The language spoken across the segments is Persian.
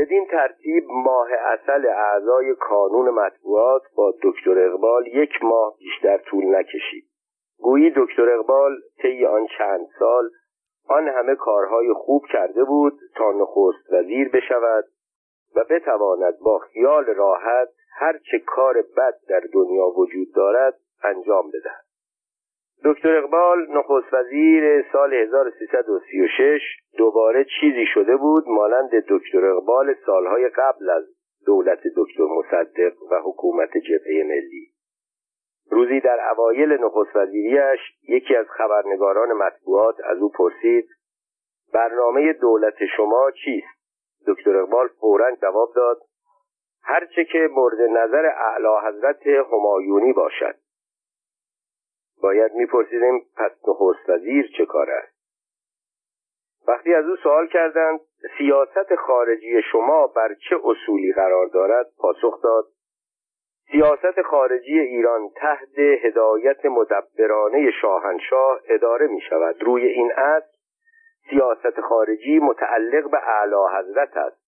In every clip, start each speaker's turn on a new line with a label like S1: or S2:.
S1: بدین ترتیب ماه اصل اعضای کانون مطبوعات با دکتر اقبال یک ماه بیشتر طول نکشید. گویی دکتر اقبال طی آن چند سال آن همه کارهای خوب کرده بود تا نخست وزیر بشود و بتواند با خیال راحت هرچه کار بد در دنیا وجود دارد انجام بدهد. دکتر اقبال نخست وزیر سال 1336 دوباره چیزی شده بود مانند دکتر اقبال سالهای قبل از دولت دکتر مصدق و حکومت جبهه ملی. روزی در اوایل نخست وزیریش یکی از خبرنگاران مطبوعات از او پرسید برنامه دولت شما چیست؟ دکتر اقبال فورا جواب داد هرچه که مورد نظر اعلی حضرت همایونی باشد. باید میپرسیدیم پس نخست وزیر چه کار است؟ وقتی از او سوال کردند سیاست خارجی شما بر چه اصولی قرار دارد پاسخ داد سیاست خارجی ایران تحت هدایت مدبرانه شاهنشاه اداره می شود روی این اصل سیاست خارجی متعلق به اعلی حضرت است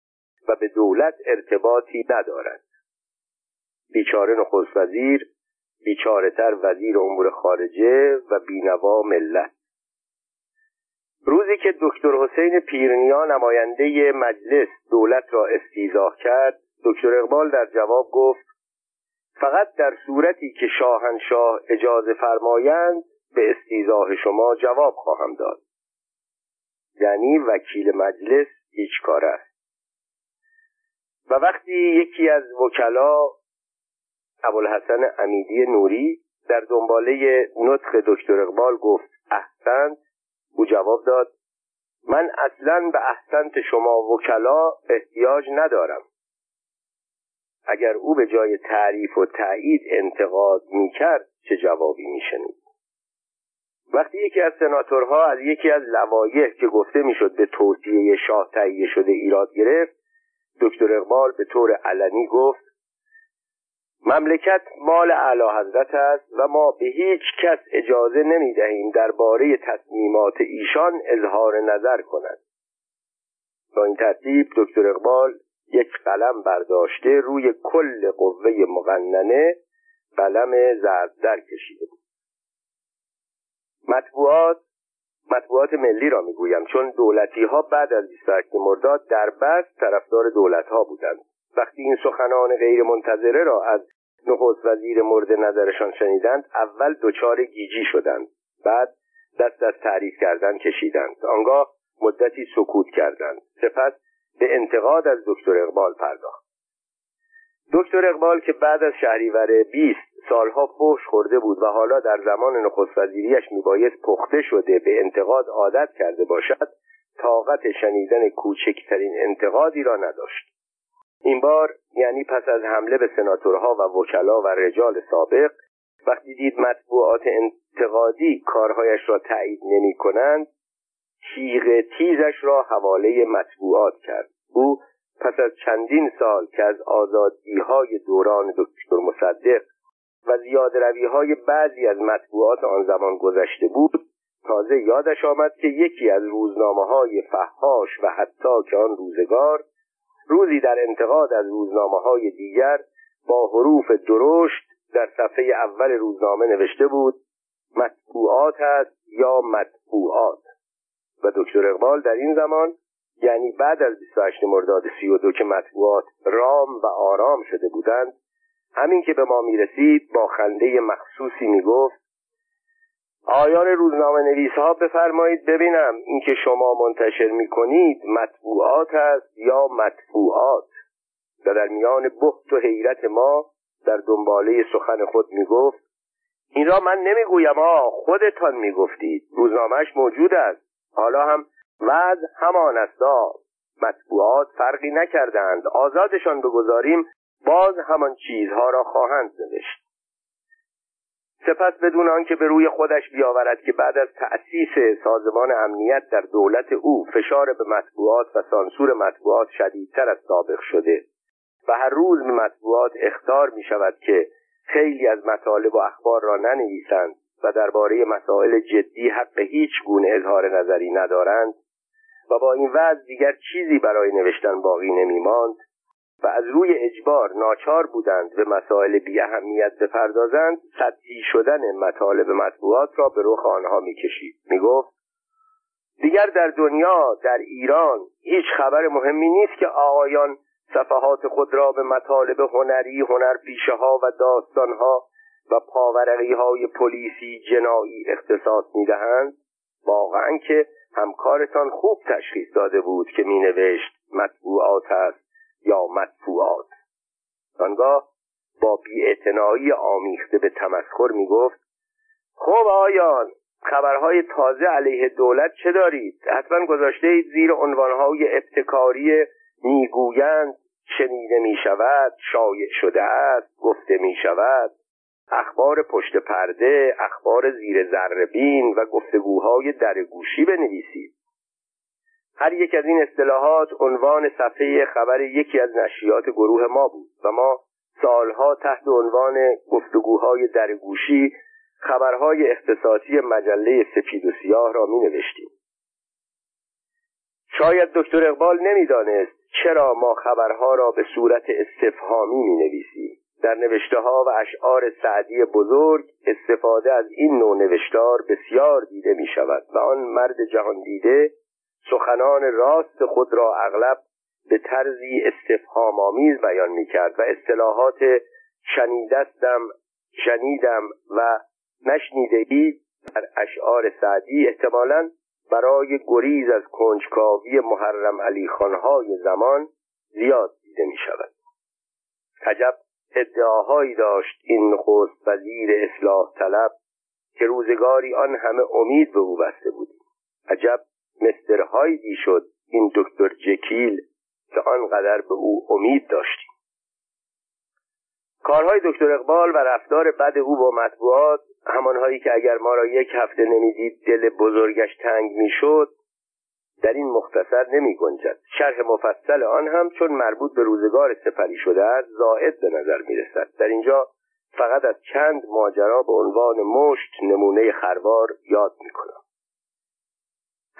S1: و به دولت ارتباطی ندارد. بیچاره نخست وزیر بیچارهتر وزیر امور خارجه و بینوا ملت. روزی که دکتر حسین پیرنیا نماینده مجلس دولت را استیزاه کرد دکتر اقبال در جواب گفت فقط در صورتی که شاهنشاه اجازه فرمایند به استیزاه شما جواب خواهم داد. یعنی وکیل مجلس هیچ کار است. و وقتی یکی از وکلا ابوالحسن امیدی نوری در دنباله نطق دکتر اقبال گفت احسنت. او جواب داد من اصلا به احسنت شما وکلا احتیاج ندارم. اگر او به جای تعریف و تایید انتقاد می‌کرد چه جوابی میشنید؟ وقتی یکی از سناتورها از یکی از لوایح که گفته می‌شد به توصیه شاه تهیه شده ایراد گرفت دکتر اقبال به طور علنی گفت مملکت مال اعلی حضرت است و ما به هیچ کس اجازه نمی دهیم درباره تصمیمات ایشان اظهار نظر کند. با این ترتیب دکتر اقبال یک قلم برداشته روی کل قوه مقننه قلم زرد کشیده بود. مطبوعات مطبوعات ملی را می‌گویم چون دولتی ها بعد از 28 مرداد در بست طرفدار دولت ها بودند. وقتی این سخنان غیر منتظره را از نخست وزیر مورد نظرشان شنیدند اول دچار گیجی شدند. بعد دست از تعریف کردن کشیدند. آنگاه مدتی سکوت کردند. سپس به انتقاد از دکتر اقبال پرداخت. دکتر اقبال که بعد از شهریور 20 سالها فحش خورده بود و حالا در زمان نخست وزیریش میبایست پخته شده به انتقاد عادت کرده باشد طاقت شنیدن کوچکترین انتقادی را نداشت. این بار یعنی پس از حمله به سناتورها و وکلا و رجال سابق وقتی دید مطبوعات انتقادی کارهایش را تایید نمی کنند تیغ تیزش را حواله مطبوعات کرد. او پس از چندین سال که از آزادی های دوران دکتر مصدق و زیاد روی های بعضی از مطبوعات آن زمان گذشته بود تازه یادش آمد که یکی از روزنامه های فحاش و حتی که آن روزگار روزی در انتقاد از روزنامه های دیگر با حروف درشت در صفحه اول روزنامه نوشته بود مطبوعات است یا مطبوعات؟ و دکتر اقبال در این زمان یعنی بعد از 28 مرداد 32 که مطبوعات رام و آرام شده بودند همین که به ما می‌رسید با خنده مخصوصی می‌گفت آیار روزنامه نویس ها بفرمایید ببینم اینکه شما منتشر می‌کنید مطبوعات است یا مطبوعات و در میان بحت و حیرت ما در دنباله سخن خود می‌گفت این را من نمی‌گویم ها خودتان می‌گفتید. روزنامهش موجود است. حالا هم وضع همان است مطبوعات فرقی نکردند آزادشان بگذاریم باز همان چیزها را خواهند نوشت. سپس بدون آنکه به روی خودش بیاورد که بعد از تأسیس سازمان امنیت در دولت او فشار به مطبوعات و سانسور مطبوعات شدیدتر از سابق شده و هر روز به مطبوعات اختار می شود که خیلی از مطالب و اخبار را ننویسند و درباره مسائل جدی حق هیچ گونه اظهار نظری ندارند و با این وضع دیگر چیزی برای نوشتن باقی نمیماند. و از روی اجبار ناچار بودند به مسائل بی اهمیت بپردازند سطحی شدن مطالب مطبوعات را به رخ آنها می‌کشید. می‌گفت دیگر در دنیا در ایران هیچ خبر مهمی نیست که آقایان صفحات خود را به مطالب هنری هنرپیشه ها و داستان ها و پاورقی های پلیسی جنایی اختصاص می‌دهند. واقعا که همکارتان خوب تشخیص داده بود که می نوشت مطبوعات است. یا مدفوعات. آنگاه با بیاعتنایی آمیخته به تمسخر می گفت خب آیان خبرهای تازه علیه دولت چه دارید؟ حتما گذاشته اید زیر عنوانهای ابتکاری می‌گویند شنیده می شود شایع شده است گفته می شود اخبار پشت پرده اخبار زیر زربین و گفتگوهای درگوشی بنویسید. هر یک از این اصطلاحات عنوان صفحه خبر یکی از نشریات گروه ما بود و ما سالها تحت عنوان گفتگوهای درگوشی خبرهای اختصاصی مجله سپید و سیاه را می نوشتیم. شاید دکتر اقبال نمی‌دانست چرا ما خبرها را به صورت استفهامی می نویسیم. در نوشته ها و اشعار سعدی بزرگ استفاده از این نوع نوشتار بسیار دیده می شود و آن مرد جهان دیده سخنان راست خود را اغلب به طرزی استفهام آمیز بیان می کرد و اصطلاحات شنیدستم شنیدم و نشنیدگی در اشعار سعدی احتمالا برای گریز از کنجکاوی محرم علی خانهای زمان زیاد دیده می شود عجب ادعاهایی داشت این نخست وزیر اصلاح طلب که روزگاری آن همه امید به او بسته بودیم عجب مستر هایدی شد. این دکتر جکیل که آنقدر به او امید داشتیم. کارهای دکتر اقبال و رفتار بد او با مطبوعات همانهایی که اگر ما را یک هفته نمی‌دید دل بزرگش تنگ می‌شد در این مختصر نمی گنجد. شرح مفصل آن هم چون مربوط به روزگار سپری شده است زائد به نظر می رسد. در اینجا فقط از چند ماجرا به عنوان مشت نمونه خروار یاد می کنم.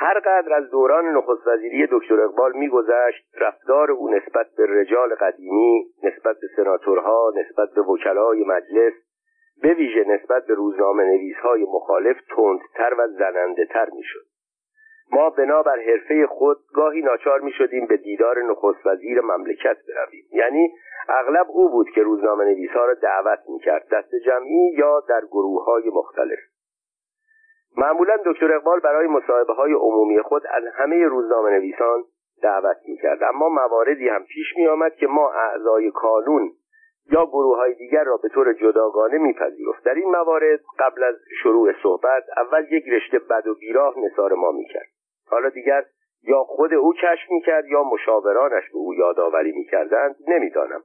S1: هر قدر از دوران نخست وزیری دکتر اقبال میگذشت رفتار او نسبت به رجال قدیمی نسبت به سناتورها نسبت به وکلای مجلس به ویژه نسبت به روزنامه نویس های مخالف تندتر و زننده تر می شد. ما بنابر حرفه خود گاهی ناچار می شدیم به دیدار نخست وزیر مملکت برویم یعنی اغلب او بود که روزنامه نویس را دعوت می کرد دست جمعی یا در گروه های مختلف معمولا دکتر اقبال برای مصاحبه های عمومی خود از همه روزنامه نویسان دعوت می کرد اما مواردی هم پیش می آمد که ما اعضای کانون یا گروه های دیگر را به طور جداگانه میپذیرفت. در این موارد قبل از شروع صحبت اول یک رشته بد و بیراه نثار ما می‌کرد. حالا دیگر یا خود او کشف می‌کرد یا مشاورانش به او یادآوری می‌کردند نمی‌دانم.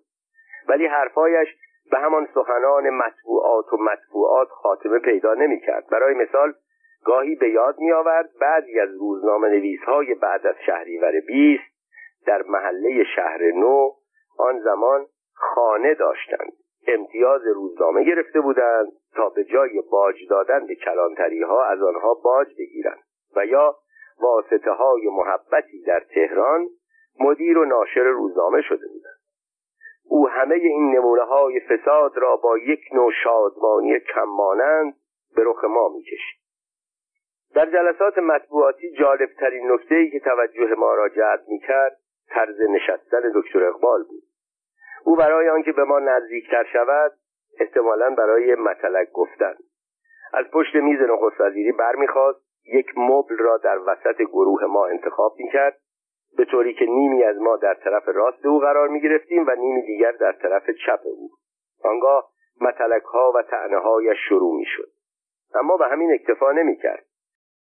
S1: ولی حرفایش به همان سخنان مطبوعات و مطبوعات خاتمه پیدا نمی‌کرد. برای مثال گاهی به یاد میآورد بعضی از روزنامه نویس های بعد از شهریور بیست در محله شهر نو آن زمان خانه داشتند. امتیاز روزنامه گرفته بودند تا به جای باج دادن به کلانتری ها از آنها باج بگیرند و یا واسطه های محبتی در تهران مدیر و ناشر روزنامه شده بودند. او همه این نمونه های فساد را با یک نوع شادمانی کمانند به رخ ما می‌کشید. در جلسات مطبوعاتی جالبترین نکته ای که توجه ما را جلب می‌کرد طرز نشستن دکتر اقبال بود. او برای آنکه به ما نزدیکتر شود احتمالا برای مطلق گفتن. از پشت میز نخست وزیری برمیخواست یک مبل را در وسط گروه ما انتخاب می‌کرد به طوری که نیمی از ما در طرف راست او قرار می گرفتیم و نیمی دیگر در طرف چپ او. آنگاه مطلق ها و تعنه هایش شروع می شد اما به همین اکتفا نمی کرد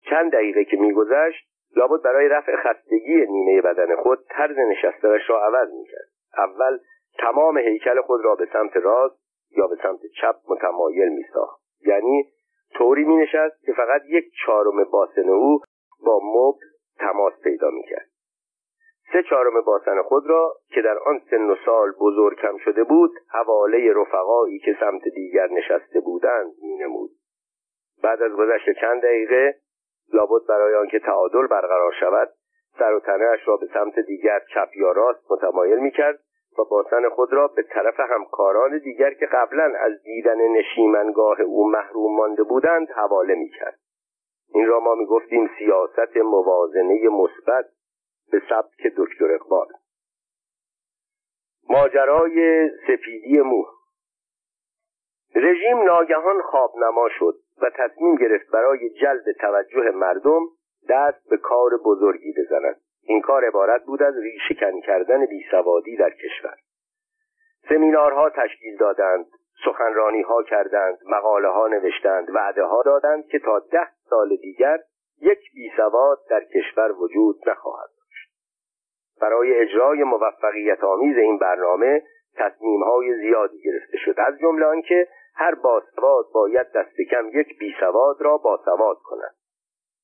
S1: چند دقیقه که میگذشت لابد برای رفع خستگی نیمه بدن خود طرز نشستنش را عوض می کرد اول تمام هیکل خود را به سمت راست یا به سمت چپ متمایل می ساخت یعنی طوری می نشست که فقط یک چهارم باسن او با مبل تماس پیدا می کرد سه چهارم باسن خود را که در آن سن و سال بزرگ کم شده بود حواله رفقایی که سمت دیگر نشسته بودند می نمود. بعد از گذشت چند دقیقه لابد برای آنکه تعادل برقرار شود سر و تنهاش را به سمت دیگر چپ یا راست متمایل می‌کرد و باسن خود را به طرف همکاران دیگر که قبلا از دیدن نشیمنگاه او محروم مانده بودند حواله می‌کرد. این را ما می‌گفتیم سیاست موازنه مثبت به سبک دکتر اقبال. ماجرای سپیدی مو. رژیم ناگهان خواب نما شد. و تصمیم گرفت برای جلب توجه مردم دست به کار بزرگی بزند. این کار عبارت بود از ریشهکن کردن بیسوادی در کشور. سمینارها تشکیل دادند سخنرانی ها کردند مقاله ها نوشتند وعده ها دادند که تا ده سال دیگر یک بیسواد در کشور وجود نخواهد داشت. برای اجرای موفقیت آمیز این برنامه تصمیم های زیادی گرفته شد. از جمله آنکه هر باسواد باید دست کم یک بیسواد را باسواد کند.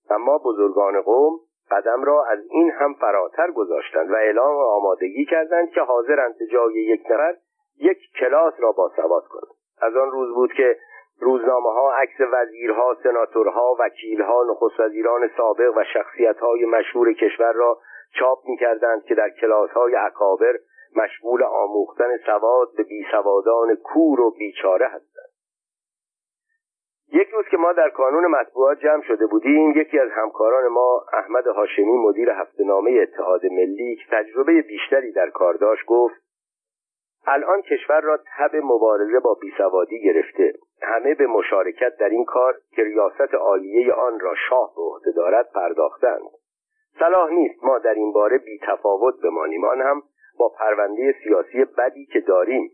S1: اما بزرگان قوم قدم را از این هم فراتر گذاشتند و اعلام آمادگی کردند که حاضرند جای یک نفر یک کلاس را باسواد کنند. از آن روز بود که روزنامه ها عکس وزیرها سناتورها وکیلها نخست وزیران سابق و شخصیت های مشهور کشور را چاپ می کردند که در کلاس های اکابر مشغول آموختن سواد به بیسوادان کور و بیچاره هستند. یک روز که ما در کانون مطبوعات جمع شده بودیم یکی از همکاران ما احمد هاشمی مدیر هفتهنامه اتحاد ملی که تجربه بیشتری در کار داشت گفت الان کشور را تب مبارزه با بیسوادی گرفته. همه به مشارکت در این کار که ریاست عالیه آن را شاه به عهده دارد پرداختند. صلاح نیست ما در این باره بیتفاوت بمانیم. آن هم با پرونده سیاسی بدی که داریم.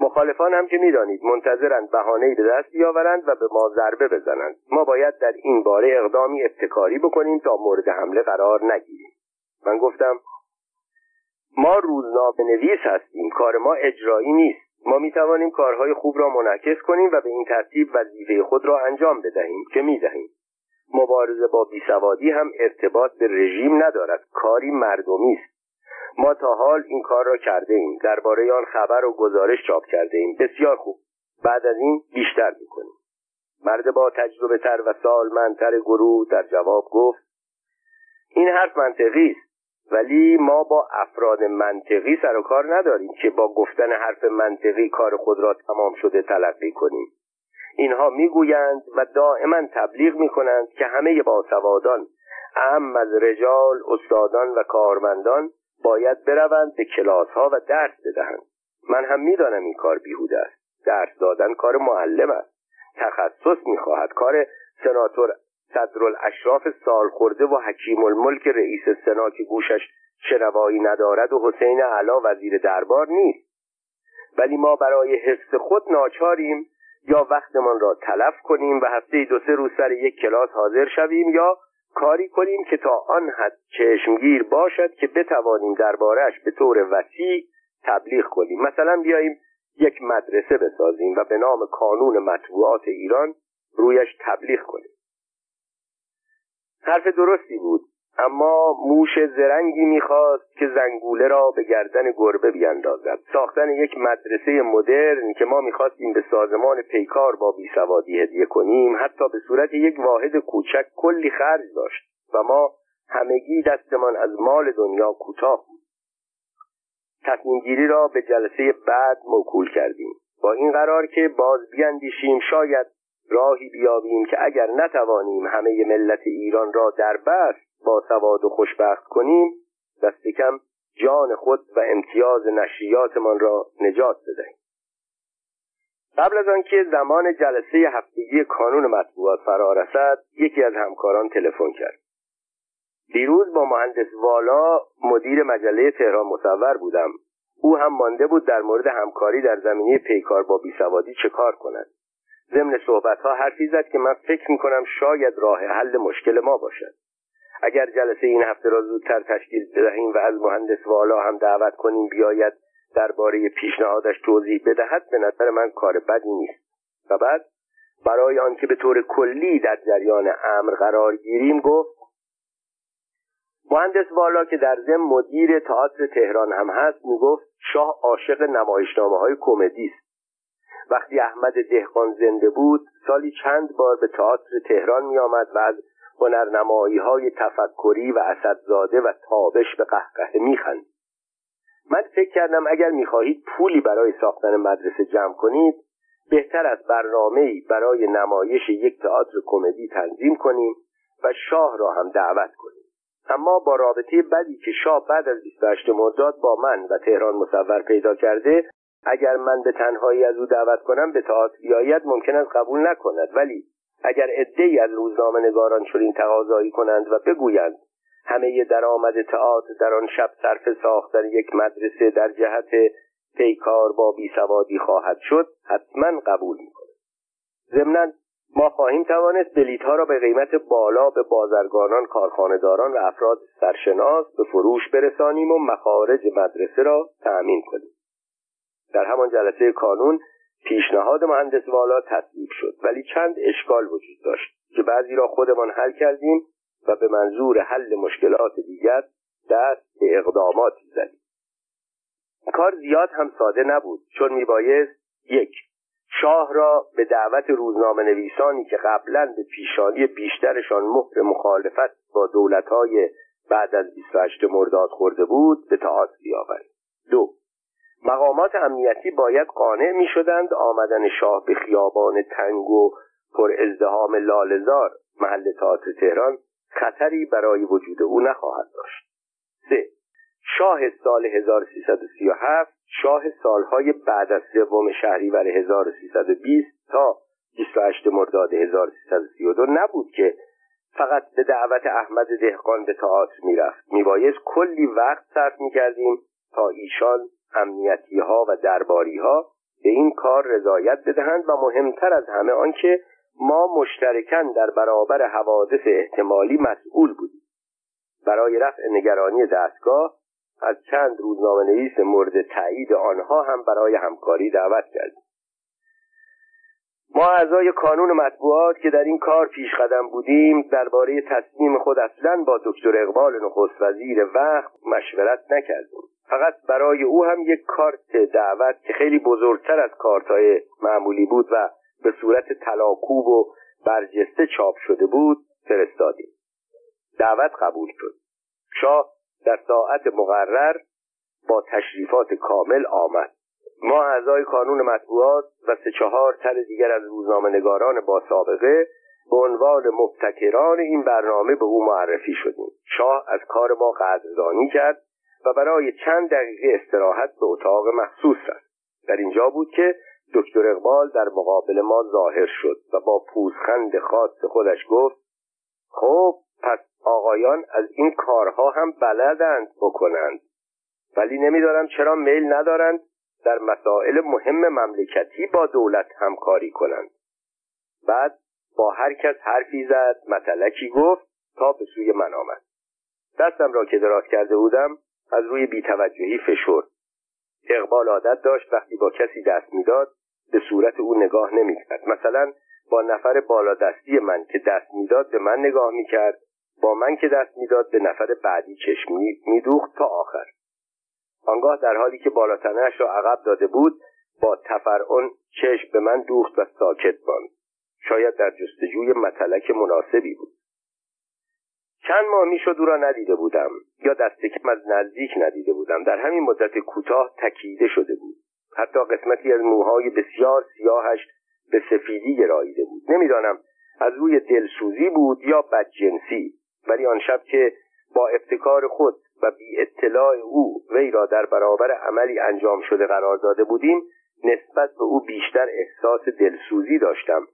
S1: مخالفان هم که می‌دانید منتظرند بهانهای به دست بیاورند و به ما ضربه بزنند. ما باید در این باره اقدامی ابتکاری بکنیم تا مورد حمله قرار نگیریم. من گفتم ما روزنامه نویس هستیم کار ما اجرایی نیست. ما می توانیم کارهای خوب را منعکس کنیم و به این ترتیب وظیفه خود را انجام بدهیم. که می دهیم مبارزه با بیسوادی هم ارتباط به رژیم ندارد. کاری مردمی است. ما تا حال این کار را کرده ایم درباره آن خبر و گزارش چاپ کرده ایم بسیار خوب. بعد از این بیشتر می‌کنیم. مرد با تجربه تر و سالمندتر گروه در جواب گفت این حرف منطقی است ولی ما با افراد منطقی سر و کار نداریم که با گفتن حرف منطقی کار خود را تمام شده تلقی کنیم. اینها می‌گویند و دائما تبلیغ می‌کنند که همه باسوادان اهم از رجال استادان و کارمندان باید بروند به کلاس ها و درس بدهند. من هم می‌دانم این کار بیهوده است. درس دادن کار معلم است. تخصص می‌خواهد. کار سناتور صدرالاشراف سال خورده و حکیم الملک رئیس سنا که گوشش شنوایی ندارد و حسین علا وزیر دربار نیست. ولی ما برای حفظ خود ناچاریم یا وقتمان را تلف کنیم و هفته دو سه روز سر یک کلاس حاضر شویم یا کاری کنیم که تا آن حد چشمگیر باشد که بتوانیم دربارهش به طور وسیع تبلیغ کنیم. مثلا بیاییم یک مدرسه بسازیم و به نام کانون مطبوعات ایران رویش تبلیغ کنیم. حرف درستی بود. اما موش زرنگی می‌خواست که زنگوله را به گردن گربه بیاندازد. ساختن یک مدرسه مدرن که ما می‌خواستیم به سازمان پیکار با بیسوادی هدیه کنیم حتی به صورت یک واحد کوچک کلی خرج داشت و ما همگی دستمان از مال دنیا کوتاه بود. تصمیم را به جلسه بعد موکول کردیم. با این قرار که باز بیاندیشیم شاید راهی بیابیم که اگر نتوانیم همه ملت ایران را در بست با سواد و خوشبخت کنیم دست کم جان خود و امتیاز نشریاتمان را نجات بدهیم. قبل از آنکه زمان جلسه هفتگی کانون مطبوعات فرا رسد یکی از همکاران تلفن کرد. دیروز با مهندس والا مدیر مجله تهران مصور بودم. او هم مانده بود در مورد همکاری در زمینه پیکار با بیسوادی چه کار کند. ضمن صحبت ها حرفی زد که من فکر می کنم شاید راه حل مشکل ما باشد. اگر جلسه این هفته را زودتر تشکیل بدهیم و از مهندس والا هم دعوت کنیم بیاید درباره پیشنهادش توضیح بدهد به نظر من کار بدی نیست. و بعد برای آنکه به طور کلی در جریان امر قرار گیریم گفت مهندس والا که در ضمن مدیر تئاتر تهران هم هست می‌گفت شاه عاشق نمایشنامه های کمدی است. وقتی احمد دهقان زنده بود سالی چند بار به تئاتر تهران می آمد و از هنرنمایی های تفکری و اسدزاده و تابش به قهقه میخند. من فکر کردم اگر می‌خواهید پولی برای ساختن مدرسه جمع کنید بهتر از برنامه برای نمایش یک تئاتر کمدی تنظیم کنیم و شاه را هم دعوت کنیم. اما با رابطه بدی که شاه بعد از 28 مرداد با من و تهران مصور پیدا کرده اگر من به تنهایی از او دعوت کنم به تئاتر بیاید ممکن است قبول نکند. ولی اگر عدهای از روزنامه نگاران چنین تقاضایی کنند و بگویند همه درآمد تئاتر در آن شب صرف ساختن یک مدرسه در جهت پیکار با بیسوادی خواهد شد حتما قبول می‌کنه ضمنا ما خواهیم توانست بلیت ها را به قیمت بالا به بازرگانان کارخانهداران و افراد سرشناس به فروش برسانیم و مخارج مدرسه را تأمین کنیم. در همان جلسه کانون پیشنهاد مهندس والا تصویب شد. ولی چند اشکال وجود داشت که بعضی را خودمان حل کردیم و به منظور حل مشکلات دیگر دست به اقداماتی زدیم. کار زیاد هم ساده نبود چون میبایست یک شاه را به دعوت روزنامه نویسانی که قبلا به پیشانی بیشترشان مهر مخالفت با دولتهای بعد از 28 مرداد خورده بود به تئاتر بیاوریم. دو مقامات امنیتی باید قانع می شدند آمدن شاه به خیابان تنگ و پر ازدهام لالزار محل تئاتر تهران خطری برای وجود او نخواهد داشت. سه شاه سال 1337 شاه سالهای بعد از سوم شهریور 1320 تا 28 مرداد 1332 نبود که فقط به دعوت احمد دهقان به تئاتر می‌رفت. میبایست کلی وقت صرف می‌کردیم تا ایشان امنیتی ها و درباری ها به این کار رضایت بدهند و مهمتر از همه آنکه ما مشترکاً در برابر حوادث احتمالی مسئول بودیم. برای رفع نگرانی دستگاه از چند روزنامه نویس مورد تایید آنها هم برای همکاری دعوت کردیم. ما اعضای کانون مطبوعات که در این کار پیش قدم بودیم درباره تصمیم خود اصلا با دکتر اقبال نخست وزیر وقت مشورت نکردیم. فقط برای او هم یک کارت دعوت که خیلی بزرگتر از کارتهای معمولی بود و به صورت تلاکوب و برجسته چاپ شده بود فرستادیم. دعوت قبول شد. شاه در ساعت مقرر با تشریفات کامل آمد. ما اعضای کانون مطبوعات و سه چهار تن دیگر از روزنامه نگاران با سابقه به عنوان مبتکران این برنامه به او معرفی شدیم. شاه از کار ما قدردانی کرد و برای چند دقیقه استراحت به اتاق مخصوص رفت. در اینجا بود که دکتر اقبال در مقابل ما ظاهر شد و با پوزخند خاص خودش گفت خب پس آقایان از این کارها هم بلدند بکنند. ولی نمیدارم چرا میل ندارند در مسائل مهم مملکتی با دولت همکاری کنند. بعد با هر کس حرفی زد مطلکی گفت تا به سوی من آمد. دستم را که دراز کرده بودم از روی بیتوجهی فشرد. اقبال عادت داشت وقتی با کسی دست می‌داد به صورت او نگاه نمی‌کرد. مثلا با نفر بالادستی من که دست می‌داد به من نگاه می‌کرد با من که دست می‌داد به نفر بعدی چشم میدوخت تا آخر. آنگاه در حالی که بالاتنش را عقب داده بود با تفرعن چشم به من دوخت و ساکت ماند. شاید در جستجوی مطلک مناسبی بود. چند ماه می‌شد او را ندیده بودم یا دست کم از نزدیک ندیده بودم. در همین مدت کوتاه تکیده شده بود. حتی قسمتی از موهای بسیار سیاهش به سفیدی گراییده بود. نمی‌دانم از روی دلسوزی بود یا بدجنسی ولی آن شب که با ابتکار خود و بی اطلاع او وی را در برابر عملی انجام شده قرار داده بودیم نسبت به او بیشتر احساس دلسوزی داشتم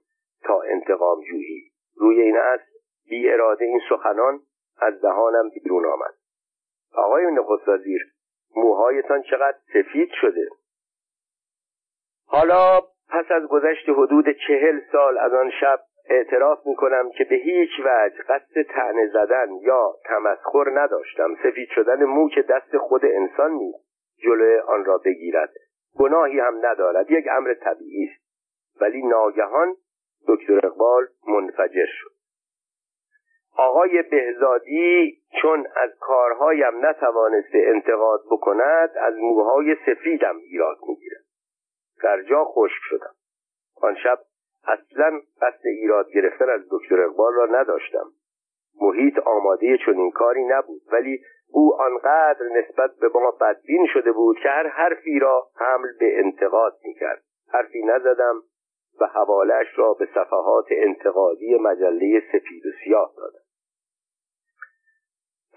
S1: تا انتقام جویی. روی این اصل بی اراده این سخنان از دهانم بیرون آمد. آقای نخست وزیر موهایتان چقدر سفید شده؟ حالا پس از گذشت حدود چهل سال از آن شب اعتراف می کنم که به هیچ وجه قصد تنه زدن یا تمسخر نداشتم. سفید شدن مو که دست خود انسان نیست جلوی آن را بگیرد. گناهی هم ندارد یک امر طبیعی است. ولی ناگهان دکتر اقبال منفجر شد. آقای بهزادی چون از کارهایم نتوانسته انتقاد بکند از موهای سفیدم ایراد می‌گیرد. در جا خشک شدم. آن شب اصلا قصد ایراد گرفتن از دکتر اقبال را نداشتم. محیط آماده چنین کاری نبود ولی او آنقدر نسبت به ما بدبین شده بود که هر حرفی را حمل به انتقاد می‌کرد. حرفی نزدم و حوالش را به صفحات انتقادی مجله سفید و سیاه دادم.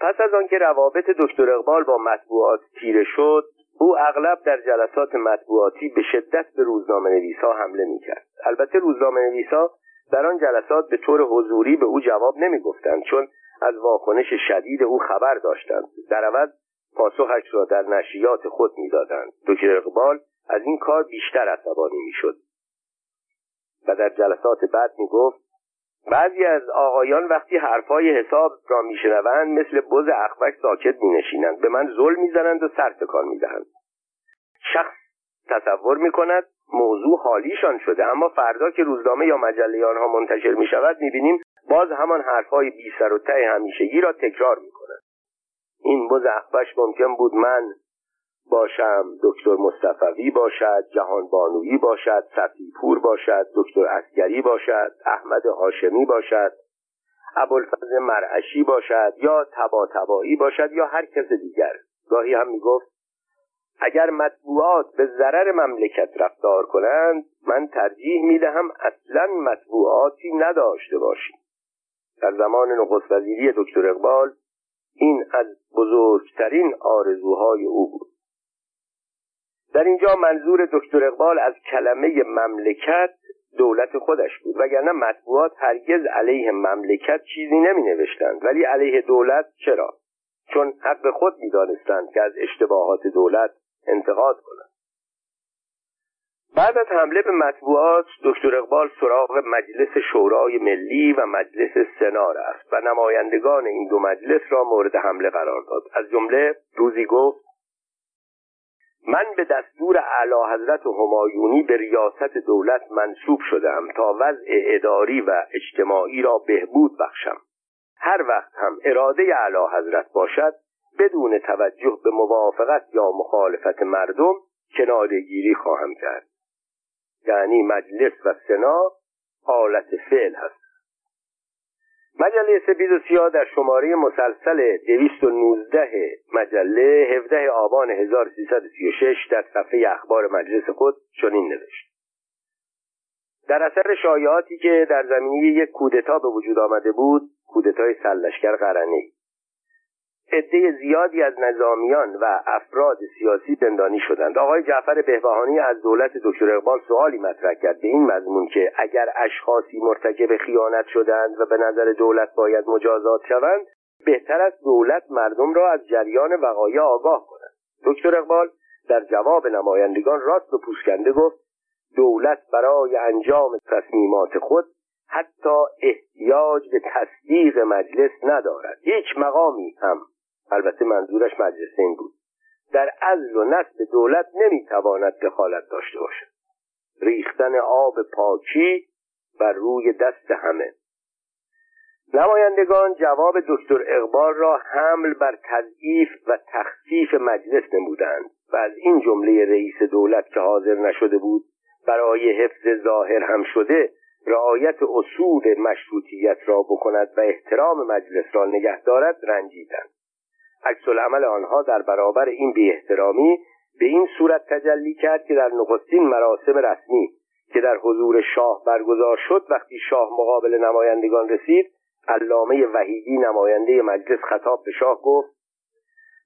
S1: پس از آنکه روابط دکتر اقبال با مطبوعات تیره شد او اغلب در جلسات مطبوعاتی به شدت به روزنامه نویسا حمله می‌کرد. البته روزنامه نویسا در آن جلسات به طور حضوری به او جواب نمی‌گفتند چون از واکنش شدید او خبر داشتند. در عوض پاسخش را در نشریات خود می‌دادند. دکتر اقبال از این کار بیشتر عصبانی می‌شد. و در جلسات بعد می‌گفت بعضی از آقایان وقتی حرفهای حساب را میشنوند مثل بز اخبک ساکت مینشینند. به من ظلم می‌زنند و سر تکان می‌دهند. شخص تصور می‌کند موضوع حالیشان شده اما فردا که روزنامه یا مجله آنها منتشر می شود می بینیم باز همان حرفهای بی سر و ته همیشگی را تکرار می کند این بز اخبش ممکن بود من باشم دکتر مصطفوی باشد جهان بانویی باشد پور باشد دکتر اسگری باشد احمد هاشمی باشد ابوالفضل مرعشی باشد یا تبا تبایی باشد یا هر کس دیگر. گاهی هم می‌گفت اگر مطبوعات به ضرر مملکت رفتار کنند من ترجیح می‌دهم اصلا مطبوعاتی نداشته باشیم. در زمان نخست وزیری دکتر اقبال این از بزرگترین آرزوهای او بود. در اینجا منظور دکتر اقبال از کلمه مملکت دولت خودش بود وگرنه مطبوعات هرگز علیه مملکت چیزی نمی نوشتند ولی علیه دولت چرا؟ چون حق خود می دانستند که از اشتباهات دولت انتقاد کنند. بعد از حمله به مطبوعات دکتر اقبال سراغ مجلس شورای ملی و مجلس سنا رفت و نمایندگان این دو مجلس را مورد حمله قرار داد. از جمله روزی گفت من به دستور اعلی حضرت همایونی به ریاست دولت منصوب شدم تا وضع اداری و اجتماعی را بهبود بخشم. هر وقت هم اراده اعلی حضرت باشد بدون توجه به موافقت یا مخالفت مردم کنارگیری خواهم کرد. یعنی مجلس و سنا حالت فعل هست. مجله سپید و سیاه در شماره مسلسل 219 مجله 17 آبان 1336 در صفحه اخبار مجلس خود چنین نوشت. در اثر شایعاتی که در زمینه یک کودتا به وجود آمده بود کودتای سلشکر قرنی عده زیادی از نظامیان و افراد سیاسی زندانی شدند. آقای جعفر بهبهانی از دولت دکتر اقبال سوالی مطرح کرد به این مضمون که اگر اشخاصی مرتکب خیانت شدند و به نظر دولت باید مجازات شوند بهتر است دولت مردم را از جریان وقایع آگاه کند. دکتر اقبال در جواب نمایندگان راست و پوشکنده گفت دولت برای انجام تصمیمات خود حتی احتیاج به تصدیق مجلس ندارد. هیچ مقامی هم البته منظورش مجلسین بود. در عزل و نصب دولت نمی‌تواند دخالت داشته باشد. ریختن آب پاکی بر روی دست همه. نمایندگان جواب دکتر اقبال را حمل بر تضعیف و تخفیف مجلس نمودند و از این جمله رئیس دولت که حاضر نشده بود برای حفظ ظاهر هم شده رعایت اصول مشروطیت را بکند و احترام مجلس را نگه دارد رنجیدند. عکس عمل آنها در برابر این بی احترامی به این صورت تجلی کرد که در نخستین مراسم رسمی که در حضور شاه برگزار شد وقتی شاه مقابل نمایندگان رسید علامه وحیدی نماینده مجلس خطاب به شاه گفت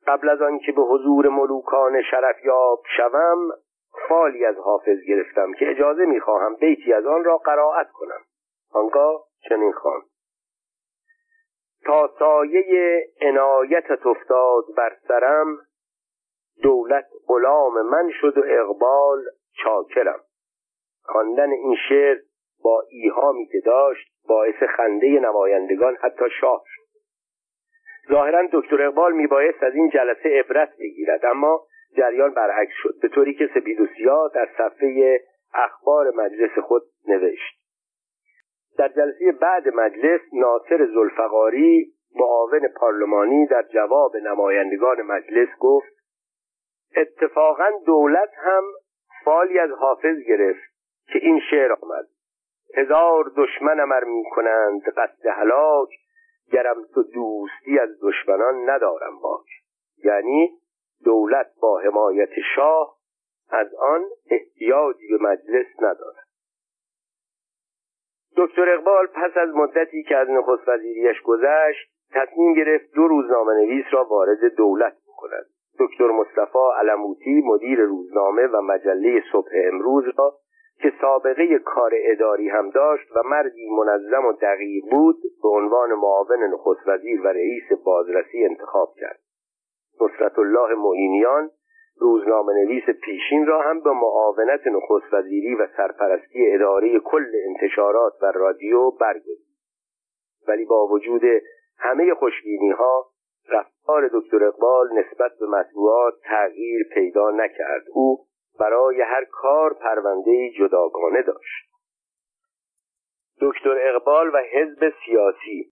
S1: قبل از آنکه به حضور ملوکان شرفیاب شوم فالی از حافظ گرفتم که اجازه می‌خواهم بیتی از آن را قرائت کنم. آنگاه چنین خواند. تا سایه عنایتت افتاد بر سرم دولت غلام من شد و اقبال چاکرم. خواندن این شعر با ایهامی که داشت باعث خنده نمایندگان حتی شاه شد. ظاهرا دکتر اقبال میبایست از این جلسه عبرت بگیرد اما جریان برعکس شد به طوری که سیاه در صفحه اخبار مجلس خود نوشت. در جلسه بعد مجلس ناصر زلفقاری معاون پارلمانی در جواب نمایندگان مجلس گفت اتفاقا دولت هم فالی از حافظ گرفت که این شعر آمد. هزار دشمن امر می کنند قصد هلاک گرم تو دوستی از دشمنان ندارم باک یعنی دولت با حمایت شاه از آن احتیاجی به مجلس ندارد. دکتر اقبال پس از مدتی که از نخست وزیریش گذشت تصمیم گرفت دو روزنامه نویس را وارد دولت بکند. دکتر مصطفی علموتی مدیر روزنامه و مجله صبح امروز را که سابقه کار اداری هم داشت و مردی منظم و دقیق بود به عنوان معاون نخست وزیر و رئیس بازرسی انتخاب کرد. نصرت الله معینیان روزنامه نویس پیشین را هم به معاونت نخست وزیری و سرپرستی اداره کل انتشارات و رادیو برگزید ولی با وجود همه خوشبینی ها رفتار دکتر اقبال نسبت به مطبوعات تغییر پیدا نکرد. او برای هر کار پرونده جداگانه داشت. دکتر اقبال و حزب سیاسی.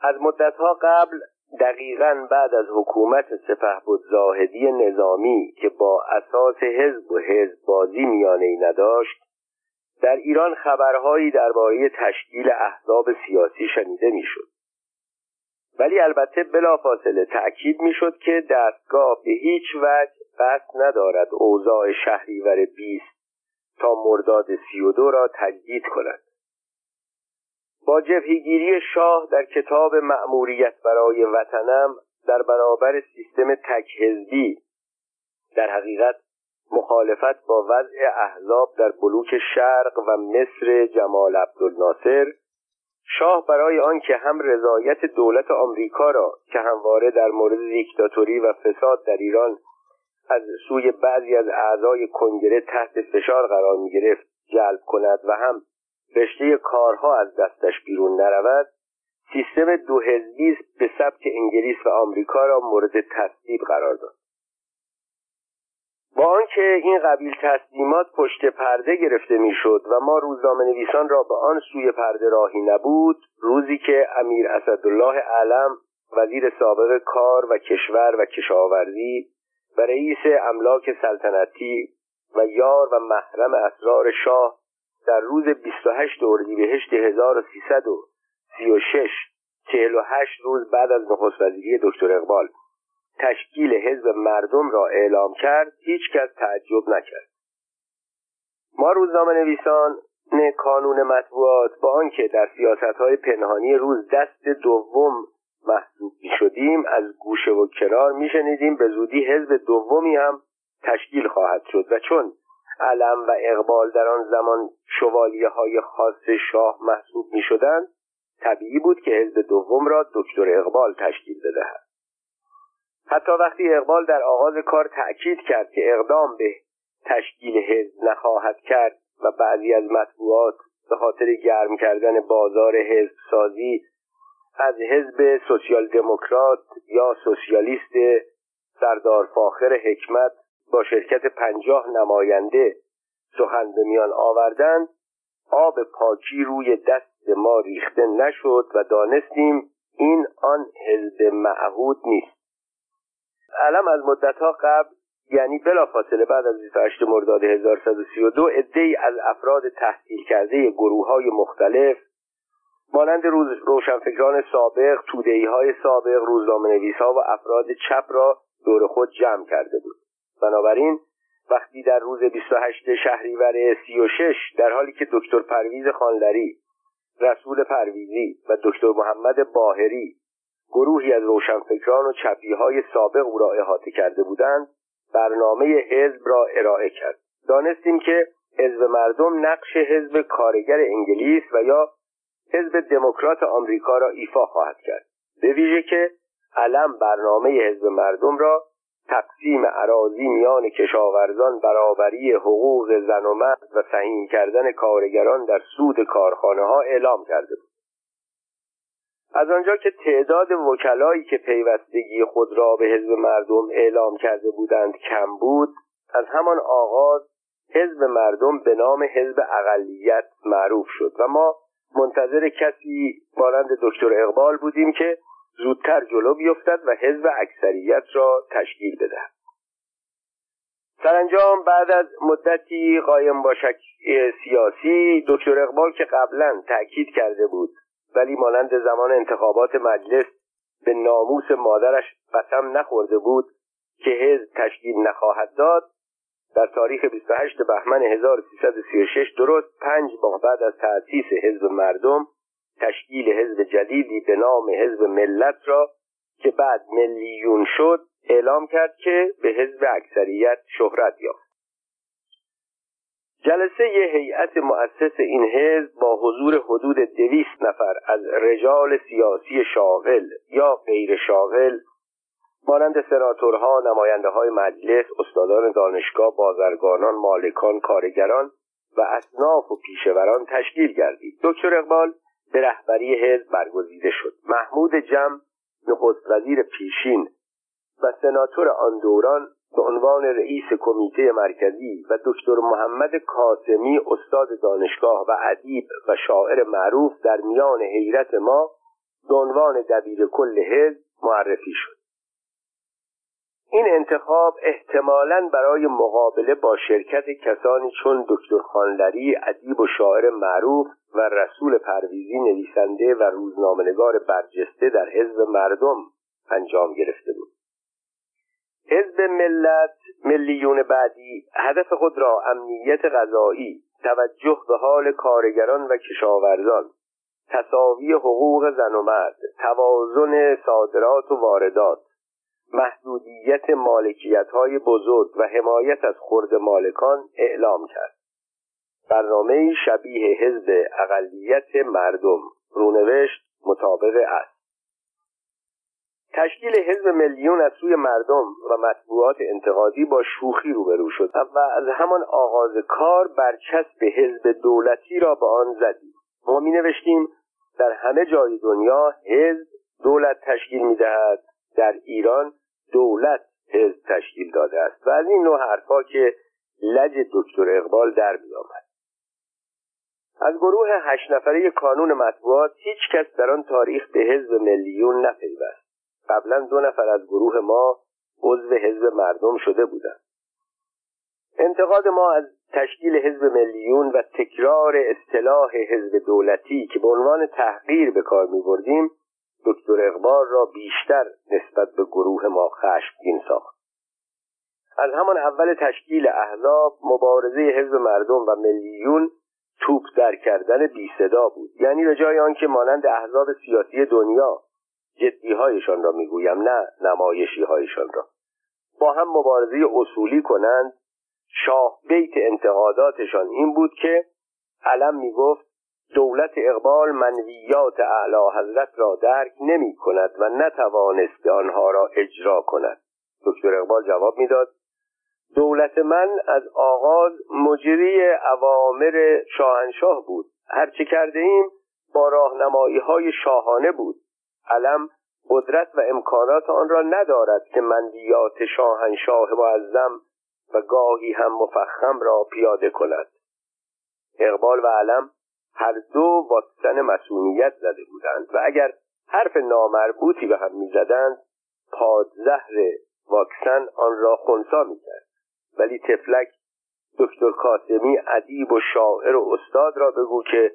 S1: از مدتها قبل دقیقا بعد از حکومت سپه زاهدی نظامی که با اساس حزب و حزب بازی میانه ای نداشت در ایران خبرهایی درباره تشکیل احزاب سیاسی شنیده می‌شد. ولی البته بلافاصله تأکید می‌شد که دستگاه به هیچ وجه قصد ندارد اوضاع شهریور 20 تا مرداد 32 را تجدید کند. با جبهگیری شاه در کتاب مأموریت برای وطنم در برابر سیستم تکهزبی در حقیقت مخالفت با وضع احزاب در بلوک شرق و مصر جمال عبدالناصر شاه برای آنکه هم رضایت دولت آمریکا را که همواره در مورد دیکتاتوری و فساد در ایران از سوی بعضی از اعضای کنگره تحت فشار قرار می گرفت جلب کند و هم رشته کارها از دستش بیرون نرود سیستم دو حزبی به سبک انگلیس و آمریکا را مورد تصویب قرار داد. با آنکه این قبیل تصمیمات پشت پرده گرفته می‌شد و ما روزنامه نویسان را به آن سوی پرده راهی نبود روزی که امیر اسدالله علم وزیر سابق کار و کشور و کشاورزی و رئیس املاک سلطنتی و یار و محرم اسرار شاه در روز 28 اردیبهشت 1336 48 روز بعد از نخست وزیری دکتر اقبال تشکیل حزب مردم را اعلام کرد هیچ کس تعجب نکرد. ما روزنامه نویسان کانون مطبوعات با آنکه در سیاست های پنهانی روز دست دوم محسوب می شدیم از گوشه و کنار می شنیدیم به زودی حزب دومی هم تشکیل خواهد شد. و چون علم و اقبال در آن زمان شوالیه های خاص شاه محسوب می شدند طبیعی بود که حزب دوم را دکتر اقبال تشکیل بدهد. حتی وقتی اقبال در آغاز کار تأکید کرد که اقدام به تشکیل حزب نخواهد کرد و بعضی از مطبوعات به خاطر گرم کردن بازار حزب سازی از حزب سوسیال دموکرات یا سوسیالیست سردار فاخر حکمت با شرکت پنجاه نماینده سخن به میان آوردند آب پاکی روی دست ما ریخته نشد و دانستیم این آن حزب معهود نیست. علم از مدتها قبل یعنی بلافاصله بعد از 28 مرداد 1132 عدهای از افراد تحصیل کرده گروه های مختلف مانند روز روشنفکران سابق تودهی های سابق روزنامه نویس ها و افراد چپ را دور خود جمع کرده بود. بنابراین وقتی در روز 28 شهریور 36 در حالی که دکتر پرویز خانلری رسول پرویزی و دکتر محمد باهری گروهی از روشنفکران و چپی های سابق او را احاطه کرده بودند برنامه حزب را ارائه کرد. دانستیم که حزب مردم نقش حزب کارگر انگلیس و یا حزب دموکرات آمریکا را ایفا خواهد کرد. به ویژه که علم برنامه حزب مردم را تقسیم عراضی میان کشاورزان برابری حقوق زن و مرد و سهیم کردن کارگران در سود کارخانه ها اعلام کرده بود. از آنجا که تعداد وکلایی که پیوستگی خود را به حزب مردم اعلام کرده بودند کم بود از همان آغاز حزب مردم به نام حزب اقلیت معروف شد و ما منتظر کسی مانند دکتر اقبال بودیم که زودتر جلو بیفتد و حزب اکثریت را تشکیل بدهد. سرانجام بعد از مدتی قایم با سیاسی دکتر اقبال که قبلا تاکید کرده بود ولی مانند زمان انتخابات مجلس به ناموس مادرش قسم نخورده بود که حزب تشکیل نخواهد داد در تاریخ 28 بهمن 1336 درست پنج ماه بعد از تأسیس حزب مردم تشکیل حزب جدیدی به نام حزب ملت را که بعد ملیون شد اعلام کرد که به حزب اکثریت شهرت یافت. جلسه هیئت مؤسس این حزب با حضور حدود دویست نفر از رجال سیاسی شاغل یا غیر شاغل مانند سناتورها نماینده های مجلس استادان دانشگاه بازرگانان مالکان کارگران و اصناف و پیشوران تشکیل گردید. دکتر اقبال به رهبری حزب برگزیده شد. محمود جم نخست وزیر پیشین و سناتور آن دوران به عنوان رئیس کمیته مرکزی و دکتر محمد کاسمی استاد دانشگاه و ادیب و شاعر معروف در میان حیرت ما به عنوان دبیر کل حزب معرفی شد. این انتخاب احتمالا برای مقابله با شرکت کسانی چون دکتر خانلری ادیب و شاعر معروف و رسول پرویزی نویسنده و روزنامهنگار برجسته در حزب مردم انجام گرفته بود. حزب ملت ملیون بعدی هدف خود را امنیت غذایی توجه به حال کارگران و کشاورزان تصاوی حقوق زن و مرد توازن صادرات و واردات محدودیت مالکیت های بزرگ و حمایت از خرد مالکان اعلام کرد. برنامه شبیه حزب اقلیت مردم رونوشت مطابق است. تشکیل حزب میلیون از سوی مردم و مطبوعات انتقادی با شوخی روبرو شد و از همان آغاز کار برچسب حزب دولتی را به آن زدیم. ما می نوشتیم در همه جای دنیا حزب دولت تشکیل می دهد در ایران دولت حزب تشکیل داده است. و از این نوع حرفها که لج دکتر اقبال در می آمد. از گروه هشت نفره کانون مطبوعات هیچ کس در آن تاریخ به حزب میلیون نپیوست. قبلا دو نفر از گروه ما عضو حزب مردم شده بودند. انتقاد ما از تشکیل حزب میلیون و تکرار اصطلاح حزب دولتی که به عنوان تحقیر به کار می بردیم دکتر اقبال را بیشتر نسبت به گروه ما خشمگین ساخت. از همان اول تشکیل احزاب مبارزه حزب مردم و میلیون توپ در کردن بی صدا بود. یعنی به جای آنکه مانند احزاب سیاسی دنیا جدی هایشان را می‌گویم نه نمایشی هایشان را. با هم مبارزه اصولی کنند. شاه بیت انتقاداتشان این بود که علم می‌گفت دولت اقبال منویات اعلی حضرت را درک نمی کند و نتوانست آنها را اجرا کند. دکتر اقبال جواب می‌داد دولت من از آغاز مجری اوامر شاهنشاه بود. هرچه کرده ایم با راهنمایی های شاهانه بود. علم قدرت و امکانات آن را ندارد که مندیات شاهنشاه معظم و گاهی هم مفخم را پیاده کند. اقبال و علم هر دو واکسن مسئولیت زده بودند و اگر حرف نامربوطی به هم می‌زدند پادزهر واکسن آن را خونسا می‌کرد. ولی تفلک دکتر کاسمی ادیب و شاعر و استاد را بگو که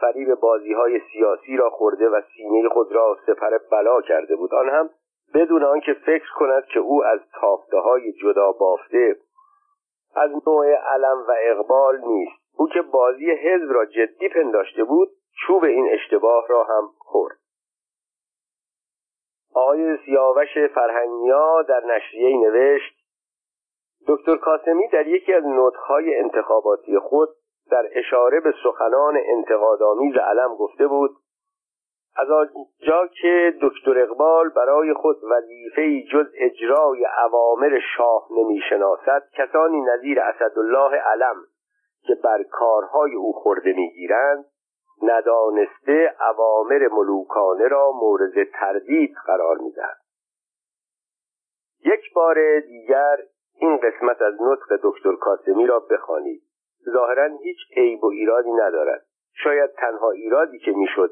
S1: فریب بازی های سیاسی را خورده و سینه خود را سپر بلا کرده بود. آن هم بدون آنکه فکر کند که او از تافته های جدا بافته از نوع علم و اقبال نیست. او که بازی حزب را جدی پنداشته بود چوب این اشتباه را هم خورد. آقای سیاوش فرهنگیا در نشریه نوشت دکتر کاسمی در یکی از نوتهای انتخاباتی خود در اشاره به سخنان انتقادآمیز علم گفته بود از آنجا که دکتر اقبال برای خود وظیفه جز اجرای اوامر شاه نمی‌شناسد کسانی نظیر اسدالله علم که بر کارهای او خورده می‌گیرند ندانسته اوامر ملوکانه را مورد تردید قرار می‌دهد. یک بار دیگر این قسمت از نطق دکتر کاسمی را بخوانید. ظاهرا هیچ عیب و ایرادی ندارد. شاید تنها ایرادی که می‌شد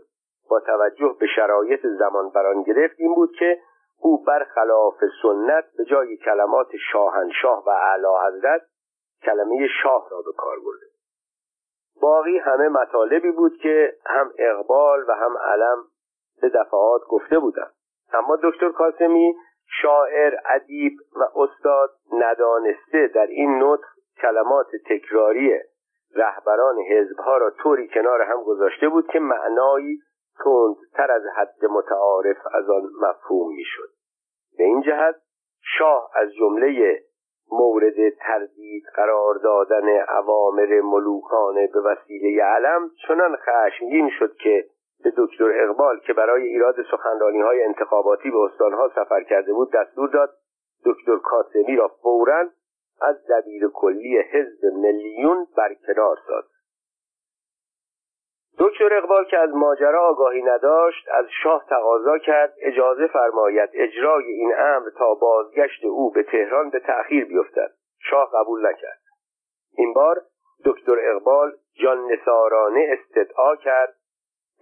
S1: با توجه به شرایط زمان بران گرفت این بود که او برخلاف سنت به جای کلمات شاهنشاه و اعلی حضرت کلمه شاه را به کار برده. باقی همه مطالبی بود که هم اقبال و هم علم به دفعات گفته بودند. اما دکتر کاسمی شاعر ادیب و استاد ندانسته در این نطق کلمات تکراری رهبران حزبها را طوری کنار هم گذاشته بود که معنایی تندتر از حد متعارف از آن مفهوم می‌شد. به این جهت شاه از جمله مورد تردید قرار دادن عوامر ملوکانه به وسیله علم چنان خشمگین شد که به دکتر اقبال که برای ایراد سخنرانی های انتخاباتی به استانها سفر کرده بود دستور داد دکتر کاسمی را فورا از دبیر کلی حزب ملیون برکنار ساز. دکتر اقبال که از ماجرا آگاهی نداشت از شاه تقاضا کرد اجازه فرماید اجرای این امر تا بازگشت او به تهران به تأخیر بیفتد. شاه قبول نکرد. این بار دکتر اقبال جان نسارانه استدعا کرد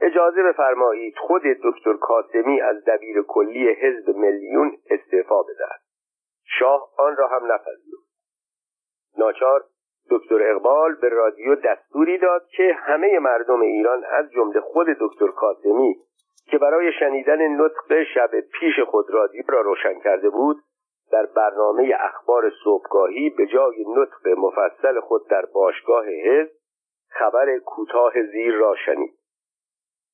S1: اجازه بفرمایید خود دکتر کاسمی از دبیر کلی حزب میلیون استعفا بدهد. شاه آن را هم نپذیرفت. ناچار دکتر اقبال به رادیو دستوری داد که همه مردم ایران از جمله خود دکتر کاسمی که برای شنیدن نطق شب پیش خود رادیو را روشن کرده بود در برنامه اخبار صبحگاهی به جای نطق مفصل خود در باشگاه حزب خبر کوتاه زیر را شنید.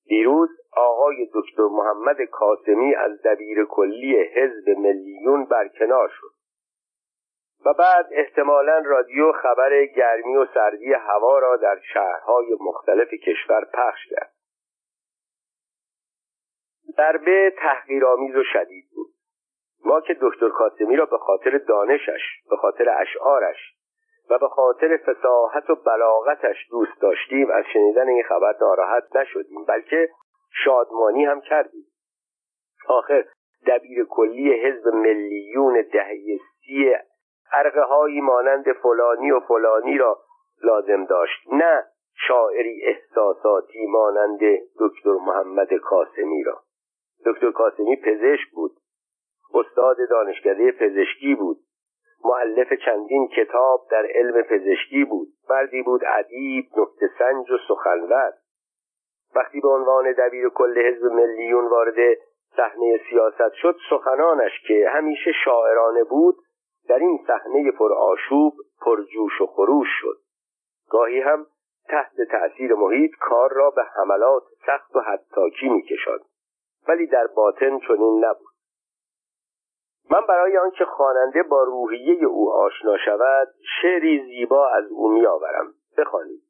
S1: دیروز آقای دکتر محمد کاسمی از دبیر کلی حزب ملیون برکنار شد. و بعد احتمالا رادیو خبر گرمی و سردی هوا را در شهرهای مختلف کشور پخش کرد. ضربه تحقیرآمیز و شدید بود. ما که دکتر کاسمی را به خاطر دانشش به خاطر اشعارش و به خاطر فساحت و بلاغتش دوست داشتیم از شنیدن این خبر ناراحت نشدیم بلکه شادمانی هم کردیم. آخر دبیر کلی حزب ملیون دهه سی حرقه هایی مانند فلانی و فلانی را لازم داشت. نه شاعری احساساتی مانند دکتر محمد کاسمی را. دکتر کاسمی پزشک بود. استاد دانشکده پزشکی بود. معلف چندین کتاب در علم پزشکی بود. مردی بود ادیب نکته سنج و سخنور. وقتی به عنوان دبیر کل حزب ملیون وارد صحنه سیاست شد سخنانش که همیشه شاعرانه بود در این صحنه پرآشوب پرجوش و خروش شد. گاهی هم تحت تأثیر محیط کار را به حملات سخت و حتاکی میکشاند ولی در باطن چنین نبود. من برای آنکه خواننده با روحیه او آشنا شود شعری زیبا از او میآورم. بخوانید.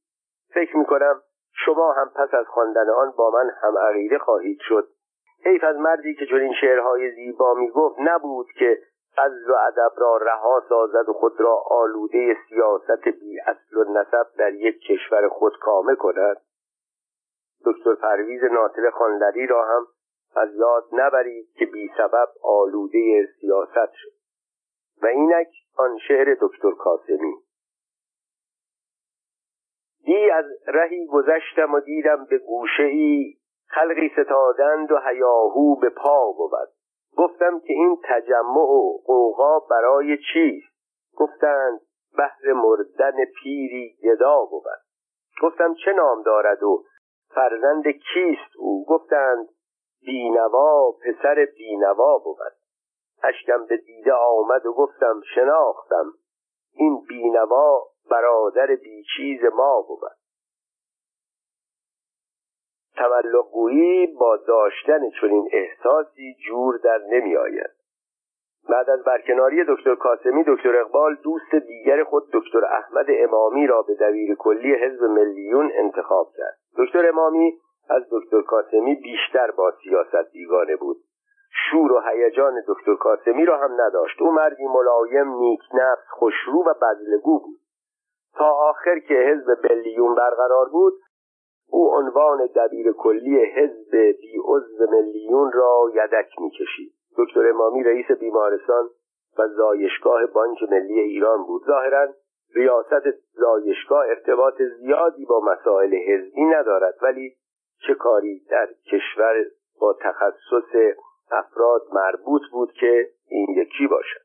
S1: فکر می‌کنم شما هم پس از خواندن آن با من هم عقیده خواهید شد. حیف از مردی که چنین شعرهای زیبا می‌گفت نبود که فضل و ادب را رها سازد و خود را آلوده سیاست بی اصل و نسب در یک کشور خود کامه کند. دکتر پرویز ناطق خانلری را هم از یاد نبرید که بی سبب آلوده سیاست شد. و اینک آن شعر دکتر کاسمی. دی از رهی گذشتم و دیدم به گوشه ای خلقی ستادند و هیاهو به پا بود. گفتم که این تجمع و قوقا برای چیست؟ گفتند بهر مردن پیری گدا بود. گفتم چه نام دارد و فرزند کیست او؟ گفتند بینوا پسر بینوا بود. اشکم به دیده آمد و گفتم شناختم. این بینوا برادر بیچیز ما بود. تملقگویی با داشتن چنین احساسی جور در نمی آید. بعد از برکناری دکتر کاسمی دکتر اقبال دوست دیگر خود دکتر احمد امامی را به دبیر کلی حزب ملیون انتخاب کرد. دکتر امامی از دکتر کاسمی بیشتر با سیاست بیگانه بود. شور و هیجان دکتر کاسمی را هم نداشت. او مردی ملایم نیک نفس خوشرو و بزلگو بود. تا آخر که حزب ملیون برقرار بود او عنوان دبیر کلی حزب بی عضو ملیون را یدک می‌کشید. دکتر امامی رئیس بیمارستان و زایشگاه بانک ملی ایران بود. ظاهرا ریاست زایشگاه ارتباط زیادی با مسائل حزبی ندارد ولی چه کاری در کشور با تخصص افراد مربوط بود که این یکی باشد؟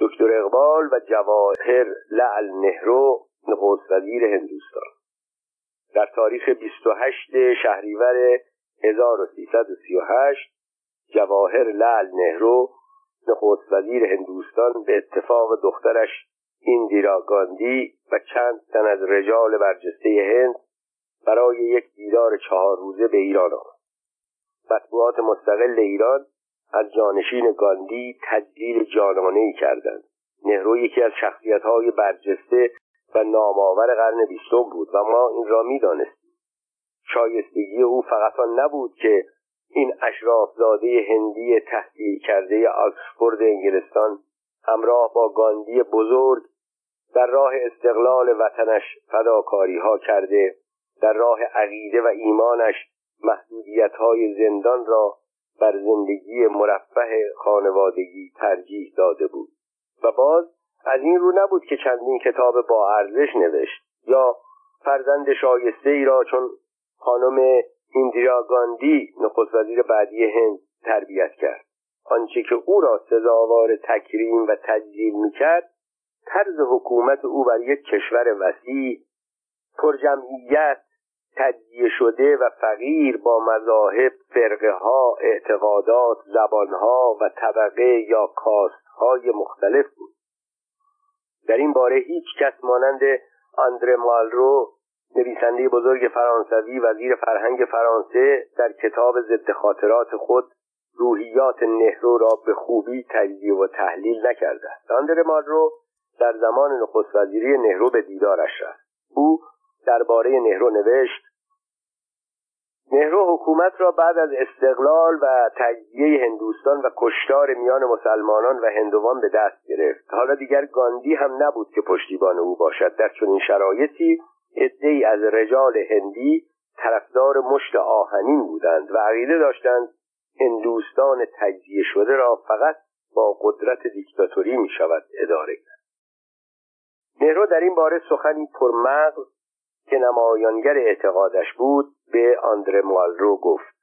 S1: دکتر اقبال و جواهر لعل نهرو نخست وزیر هندوستان. در تاریخ 28 شهریور 1338 جواهر لال نهرو نخست وزیر هندوستان به اتفاق دخترش ایندیرا گاندی و چند تن از رجال برجسته هند برای یک دیدار چهار روزه به ایران آمد. مطبوعات مستقل ایران از جانشین گاندی تجلیل جانانه ای کردند. نهرو یکی از شخصیت های برجسته و نامآور قرن بیستم بود و ما این را می‌دانستیم. شایستگی او فقط آن نبود که این اشرافزاده هندی تحصیل کرده آکسفورد انگلستان همراه با گاندی بزرگ در راه استقلال وطنش فداکاری ها کرده در راه عقیده و ایمانش محدودیت های زندان را بر زندگی مرفه خانوادگی ترجیح داده بود و باز از این رو نبود که چندین کتاب با ارزش نوشت یا فرزند شایسته ای را چون خانم ایندرا گاندی نخست وزیر بعدی هند تربیت کرد. آنچه که او را سزاوار تکریم و تجلیل می‌کرد طرز حکومت او بر یک کشور وسیع پرجمعیت تجزیه شده و فقیر با مذاهب فرقه ها اعتقادات زبان ها و طبقه یا کاست های مختلف بود. در این باره هیچ کس مانند آندره مالرو نویسنده بزرگ فرانسوی وزیر فرهنگ فرانسه در کتاب ضد خاطرات خود روحیات نهرو را به خوبی تجزیه و تحلیل نکرده است. آندره مالرو در زمان نخست وزیری نهرو به دیدارش رفت. او درباره نهرو نوشت نهرو حکومت را بعد از استقلال و تجزیه هندوستان و کشتار میان مسلمانان و هندوان به دست گرفت. حالا دیگر گاندی هم نبود که پشتیبان او باشد. در چنین شرایطی عدهای از رجال هندی طرفدار مشت آهنین بودند و عقیده داشتند هندوستان تجزیه شده را فقط با قدرت دیکتاتوری می شود اداره کرد. نهرو در این باره سخنی پرمغز که نمایانگر اعتقادش بود به آندره مالرو گفت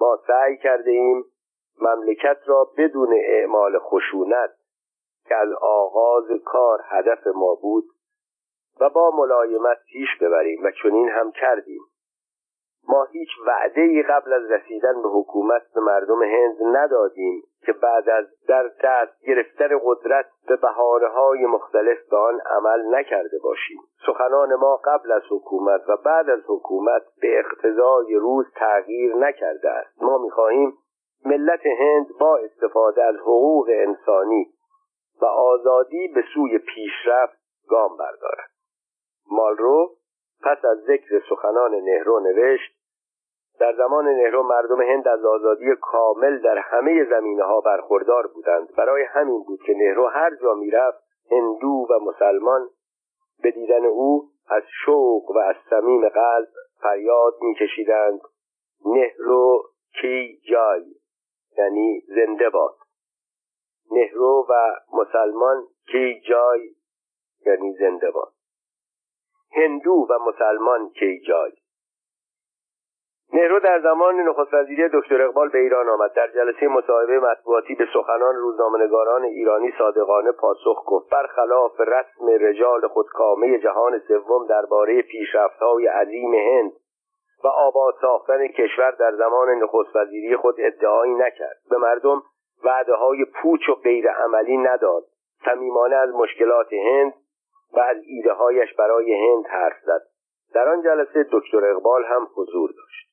S1: ما سعی کرده ایم مملکت را بدون اعمال خشونت که از آغاز کار هدف ما بود و با ملایمت پیش ببریم و چنین هم کردیم. ما هیچ وعده ای قبل از رسیدن به حکومت به مردم هند ندادیم که بعد از در دست گرفتن قدرت به بهانه های مختلف به آن عمل نکرده باشیم. سخنان ما قبل از حکومت و بعد از حکومت به اقتضای روز تغییر نکرده است. ما می‌خواهیم ملت هند با استفاده از حقوق انسانی و آزادی به سوی پیشرفت گام بردارد. مالرو پس از ذکر سخنان نهرو نوشت در زمان نهرو مردم هند از آزادی کامل در همه زمینه ها برخوردار بودند. برای همین بود که نهرو هر جا می‌رفت هندو و مسلمان به دیدن او از شوق و از صمیم قلب فریاد میکشیدند. نهرو کی جای یعنی زنده باد. نهرو و مسلمان کی جای یعنی زنده باد. هندو و مسلمان کی جای. نهرو در زمان نخست وزیری دکتر اقبال به ایران آمد. در جلسه مصاحبه مطبوعاتی به سخنان روزنامه‌نگاران ایرانی صادقانه پاسخ گفت. برخلاف رسم رجال خودکامه جهان سوم درباره پیشرفت‌های عظیم هند و آباد ساختن کشور در زمان نخست وزیری خود ادعایی نکرد. به مردم وعده های پوچ و غیر عملی نداد. صمیمانه از مشکلات هند و از ایده هایش برای هند حرف زد. در آن جلسه دکتر اقبال هم حضور داشت.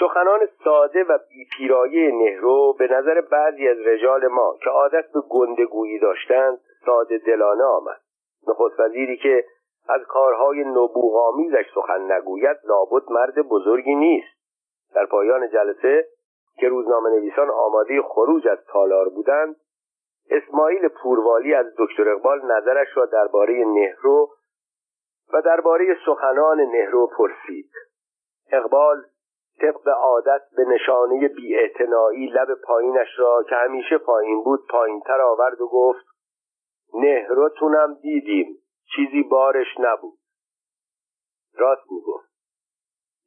S1: سخنان ساده و بیپیرایه نهرو به نظر بعضی از رجال ما که عادت به گندگویی داشتند ساده دلانه آمد. نخست وزیری که از کارهای نبوغامیزش سخن نگوید لابد مرد بزرگی نیست. در پایان جلسه که روزنامه نویسان آماده خروج از تالار بودند اسماعیل پوروالی از دکتر اقبال نظرش را درباره نهرو و درباره سخنان نهرو پرسید. اقبال طبق عادت به نشانه بیاعتنایی لب پایینش را که همیشه پایین بود پایینتر آورد و گفت نهروتونم دیدیم چیزی بارش نبود. راست می‌گفت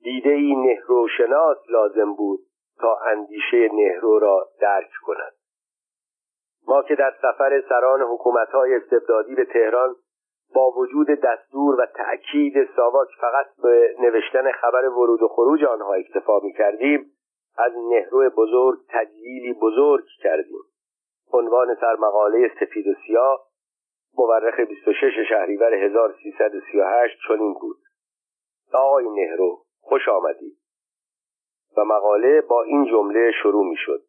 S1: دیده ای نهروشناس لازم بود تا اندیشه نهرو را درک کند. ما که در سفر سران حکومتهای استبدادی به تهران با وجود دستور و تأکید ساواک فقط به نوشتن خبر ورود و خروج آنها اکتفا می کردیم از نهرو بزرگ تجلیلی بزرگ کردیم. عنوان سرمقاله سفید و سیاه مورخ 26 شهریور 1338 چنین بود. آقای نهرو خوش آمدید. و مقاله با این جمله شروع می شد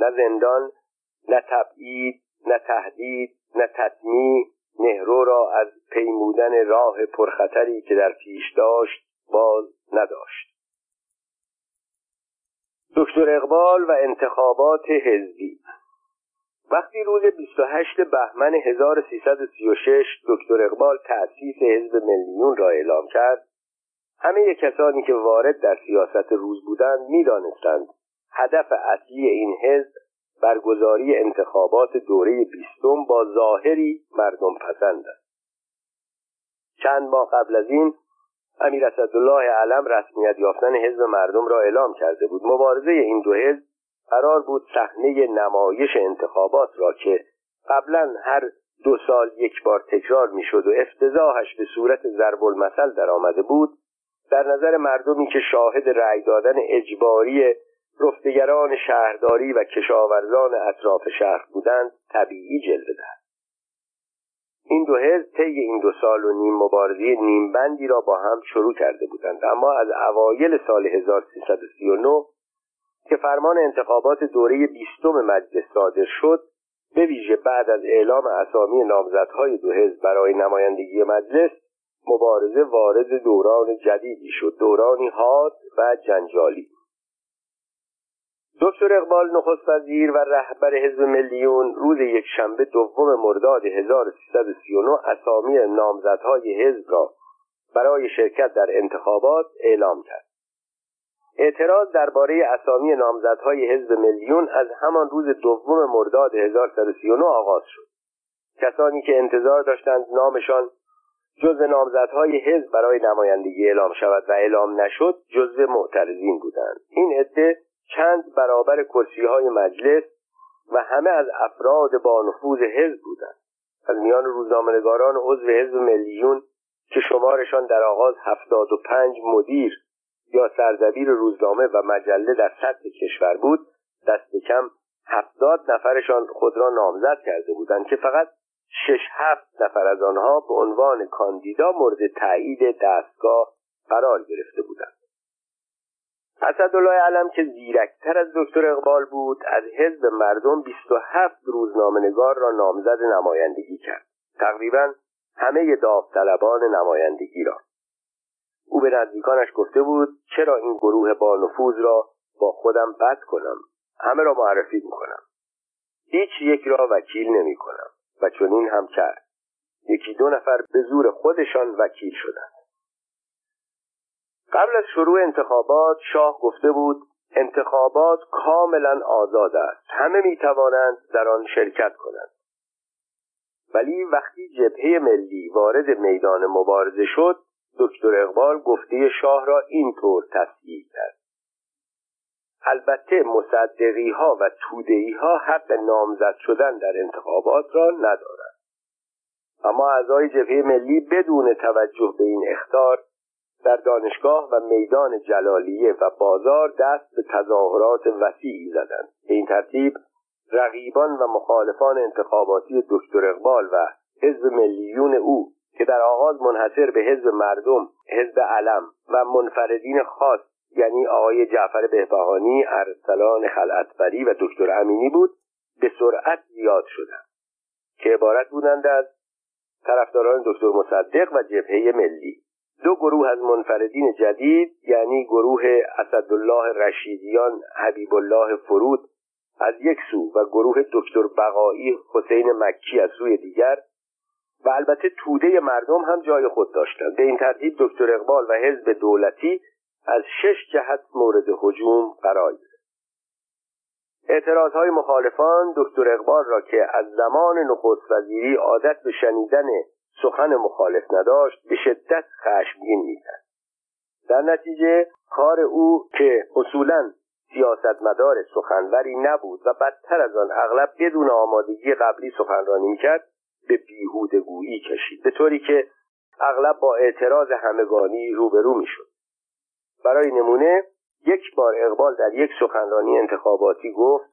S1: نه زندان نه تبعید نه تهدید نه تطمیع نهرو را از پیمودن راه پرخطری که در پیش داشت باز نداشت. دکتر اقبال و انتخابات حزبی. وقتی روز 28 بهمن 1336 دکتر اقبال تأسیس حزب ملیون را اعلام کرد همه کسانی که وارد در سیاست روز بودند می‌دانستند هدف اصلی این حزب برگزاری انتخابات دوره بیستم با ظاهری مردم پسند است. چند ماه قبل از این امیر اسدالله علم رسمیت یافتن حزب مردم را اعلام کرده بود. مبارزه این دو حزب قرار بود صحنه نمایش انتخابات را که قبلا هر دو سال یک بار تکرار می‌شد و افتضاحش به صورت ضرب المثل در آمده بود در نظر مردمی که شاهد رأی دادن اجباری رفتگران شهرداری و کشاورزان اطراف شهر بودند طبیعی جلوه دهد این دو حزب طی این دو سال و نیم مبارزه نیمبندی را با هم شروع کرده بودند. اما از اوایل سال 1339 که فرمان انتخابات دوره بیستم مجلس صادر شد به ویژه بعد از اعلام اسامی نامزدهای دو حزب برای نمایندگی مجلس مبارزه وارد دوران جدیدی شد. دورانی حاد و جنجالی. دکتر اقبال نخست وزیر و رهبر حزب ملیون روز یک شنبه دوم مرداد 1339 اسامی نامزدهای حزب را برای شرکت در انتخابات اعلام کرد. اعتراض درباره اسامی نامزدهای حزب میلیون از همان روز دوم مرداد 1139 آغاز شد. کسانی که انتظار داشتند نامشان جزو نامزدهای حزب برای نمایندگی اعلام شود و اعلام نشد جزو معترضین بودند. این عده چند برابر کرسی های مجلس و همه از افراد با نفوذ حزب بودند. از میان روزنامهنگاران عضو حزب میلیون که شمارشان در آغاز هفتاد و پنج مدیر یا سردبیر روزنامه و مجله در سطح کشور بود دست کم هفتاد نفرشان خود را نامزد کرده بودند که فقط شش هفت نفر از آنها به عنوان کاندیدا مورد تایید دستگاه قرار گرفته بودند. اسدالله علم که زیرکتر از دکتر اقبال بود از حزب مردم 27 روزنامهنگار را نامزد نمایندگی کرد. تقریبا همه داوطلبان نمایندگی را. او به نزدیکانش گفته بود چرا این گروه با نفوذ را با خودم بد کنم؟ همه را معرفی می‌کنم. هیچ یک را وکیل نمی کنم و چنین هم کرد. یکی دو نفر به زور خودشان وکیل شدند. قبل از شروع انتخابات شاه گفته بود انتخابات کاملا آزاد است. همه می توانند در آن شرکت کنند. ولی وقتی جبهه ملی وارد میدان مبارزه شد دکتر اقبال گفته شاه را اینطور تصدیق کرد. البته مصدقی ها و تودهی ها حق نامزد شدن در انتخابات را ندارند. اما اعضای جبهه ملی بدون توجه به این اختار در دانشگاه و میدان جلالیه و بازار دست به تظاهرات وسیعی زدند. به این ترتیب رقیبان و مخالفان انتخاباتی دکتر اقبال و حزب ملیون او که در آغاز منحصر به حزب مردم حزب علم و منفردین خاص یعنی آقای جعفر بهبهانی ارسلان خلعتبری و دکتر امینی بود به سرعت زیاد شدند که عبارت بودند از طرفداران دکتر مصدق و جبهه ملی. دو گروه از منفردین جدید یعنی گروه اسدالله رشیدیان حبیب الله فرود از یک سو و گروه دکتر بقایی حسین مکی از سوی دیگر. و البته توده مردم هم جای خود داشتند به این ترتیب دکتر اقبال و حزب دولتی از شش جهت مورد هجوم قرار گرفت. اعتراض های مخالفان دکتر اقبال را که از زمان نخست وزیری عادت به شنیدن سخن مخالف نداشت به شدت خشمگین می‌کرد. در نتیجه کار او که اصولا سیاستمدار سخنوری نبود و بدتر از آن اغلب بدون آمادگی قبلی سخنرانی می‌کرد به بیهودگویی کشید. به طوری که اغلب با اعتراض همگانی روبرو می‌شد. برای نمونه یک بار اقبال در یک سخنرانی انتخاباتی گفت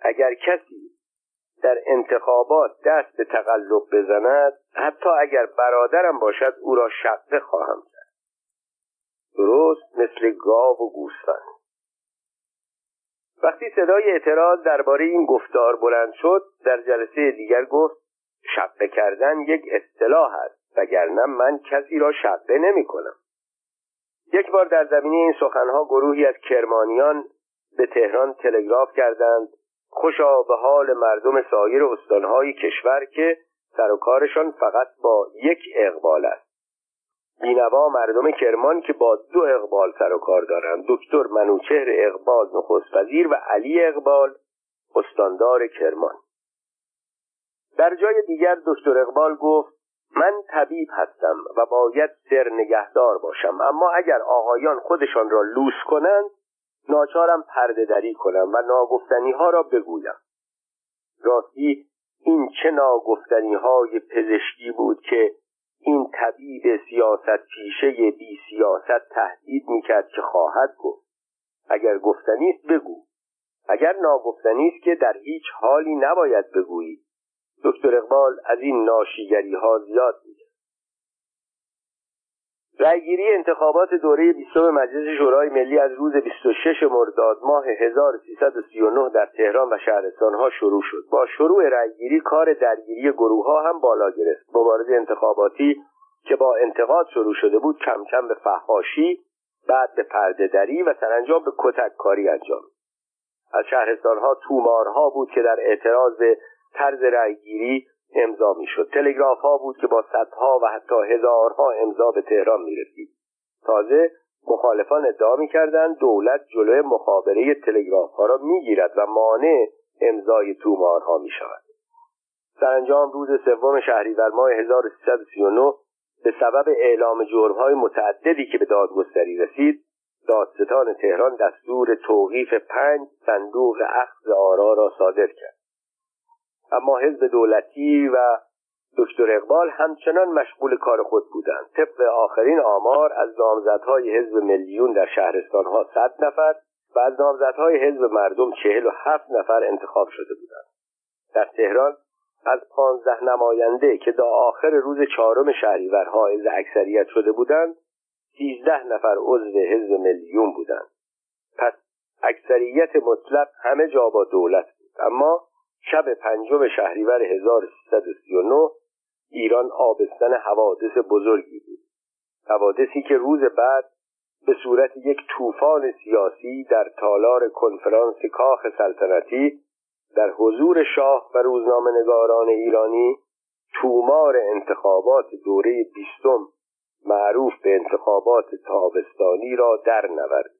S1: اگر کسی در انتخابات دست به تقلب بزند حتی اگر برادرم باشد او را شقه خواهم کرد درست مثل گاو و گوسفند. وقتی صدای اعتراض درباره این گفتار بلند شد در جلسه دیگر گفت شقه کردن یک اصطلاح است وگرنه من کسی را شقه نمی کنم. یک بار در زمینه این سخنها گروهی از کرمانیان به تهران تلگراف کردند خوشا به حال مردم سایر استانهای کشور که سر و کارشان فقط با یک اقبال است. بینوا مردم کرمان که با دو اقبال سر و کار دارند. دکتر منوچهر اقبال نخست وزیر و علی اقبال استاندار کرمان. در جای دیگر دکتر اقبال گفت من طبیب هستم و باید سر نگهدار باشم اما اگر آقایان خودشان را لوس کنند ناچارم پرده دری کنم و ناگفتنی ها را بگویم. راستی این چه ناگفتنی های پزشکی بود که این طبیب سیاست پیشه بی سیاست تهدید می‌کرد که خواهد گفت. اگر گفتنی است بگو. اگر ناگفتنی است که در هیچ حالی نباید بگویی. دکتر اقبال از این ناشیگری ها زیاد میگه رأیگیری انتخابات دوره بیستم مجلس شورای ملی از روز 26 مرداد ماه 1339 در تهران و شهرستانها شروع شد. با شروع رأیگیری کار درگیری گروه ها هم بالا گرفت. مبارزه انتخاباتی که با انتقاد شروع شده بود کم کم به فحاشی بعد به پرده دری و سرانجام به کتک کاری انجام. از شهرستانها تومارها بود که در اعتراض طرز رأیگیری امضا می‌شد. تلگراف ها بود که با صدها و حتی هزارها امضا به تهران می‌رسید. تازه مخالفان ادعا می‌کردند دولت جلوی مخابره تلگراف ها را می‌گیرد و مانع امضای تومارها می‌شود. سرانجام روز سوم شهریور ماه 1339 به سبب اعلام جرمهای متعددی که به دادگستری رسید دادستان تهران دستور توقیف پنج صندوق اخذ آرا را صادر کرد. اما حزب دولتی و دکتر اقبال همچنان مشغول کار خود بودند. طبق آخرین آمار از نامزدهای حزب میلیون در شهرستانها صد نفر و از نامزدهای حزب مردم چهل و هفت نفر انتخاب شده بودند. در تهران از پانزده نماینده که تا آخر روز چهارم شهریور حائز اکثریت شده بودند سیزده نفر عضو حزب میلیون بودند. پس اکثریت مطلق همه جا با دولت بود. اما شب پنجم شهریور 1339 ایران آبستن حوادث بزرگی بود. حوادثی که روز بعد به صورت یک طوفان سیاسی در تالار کنفرانس کاخ سلطنتی در حضور شاه و روزنامه نگاران ایرانی تومار انتخابات دوره بیستم معروف به انتخابات تابستانی را در نورد.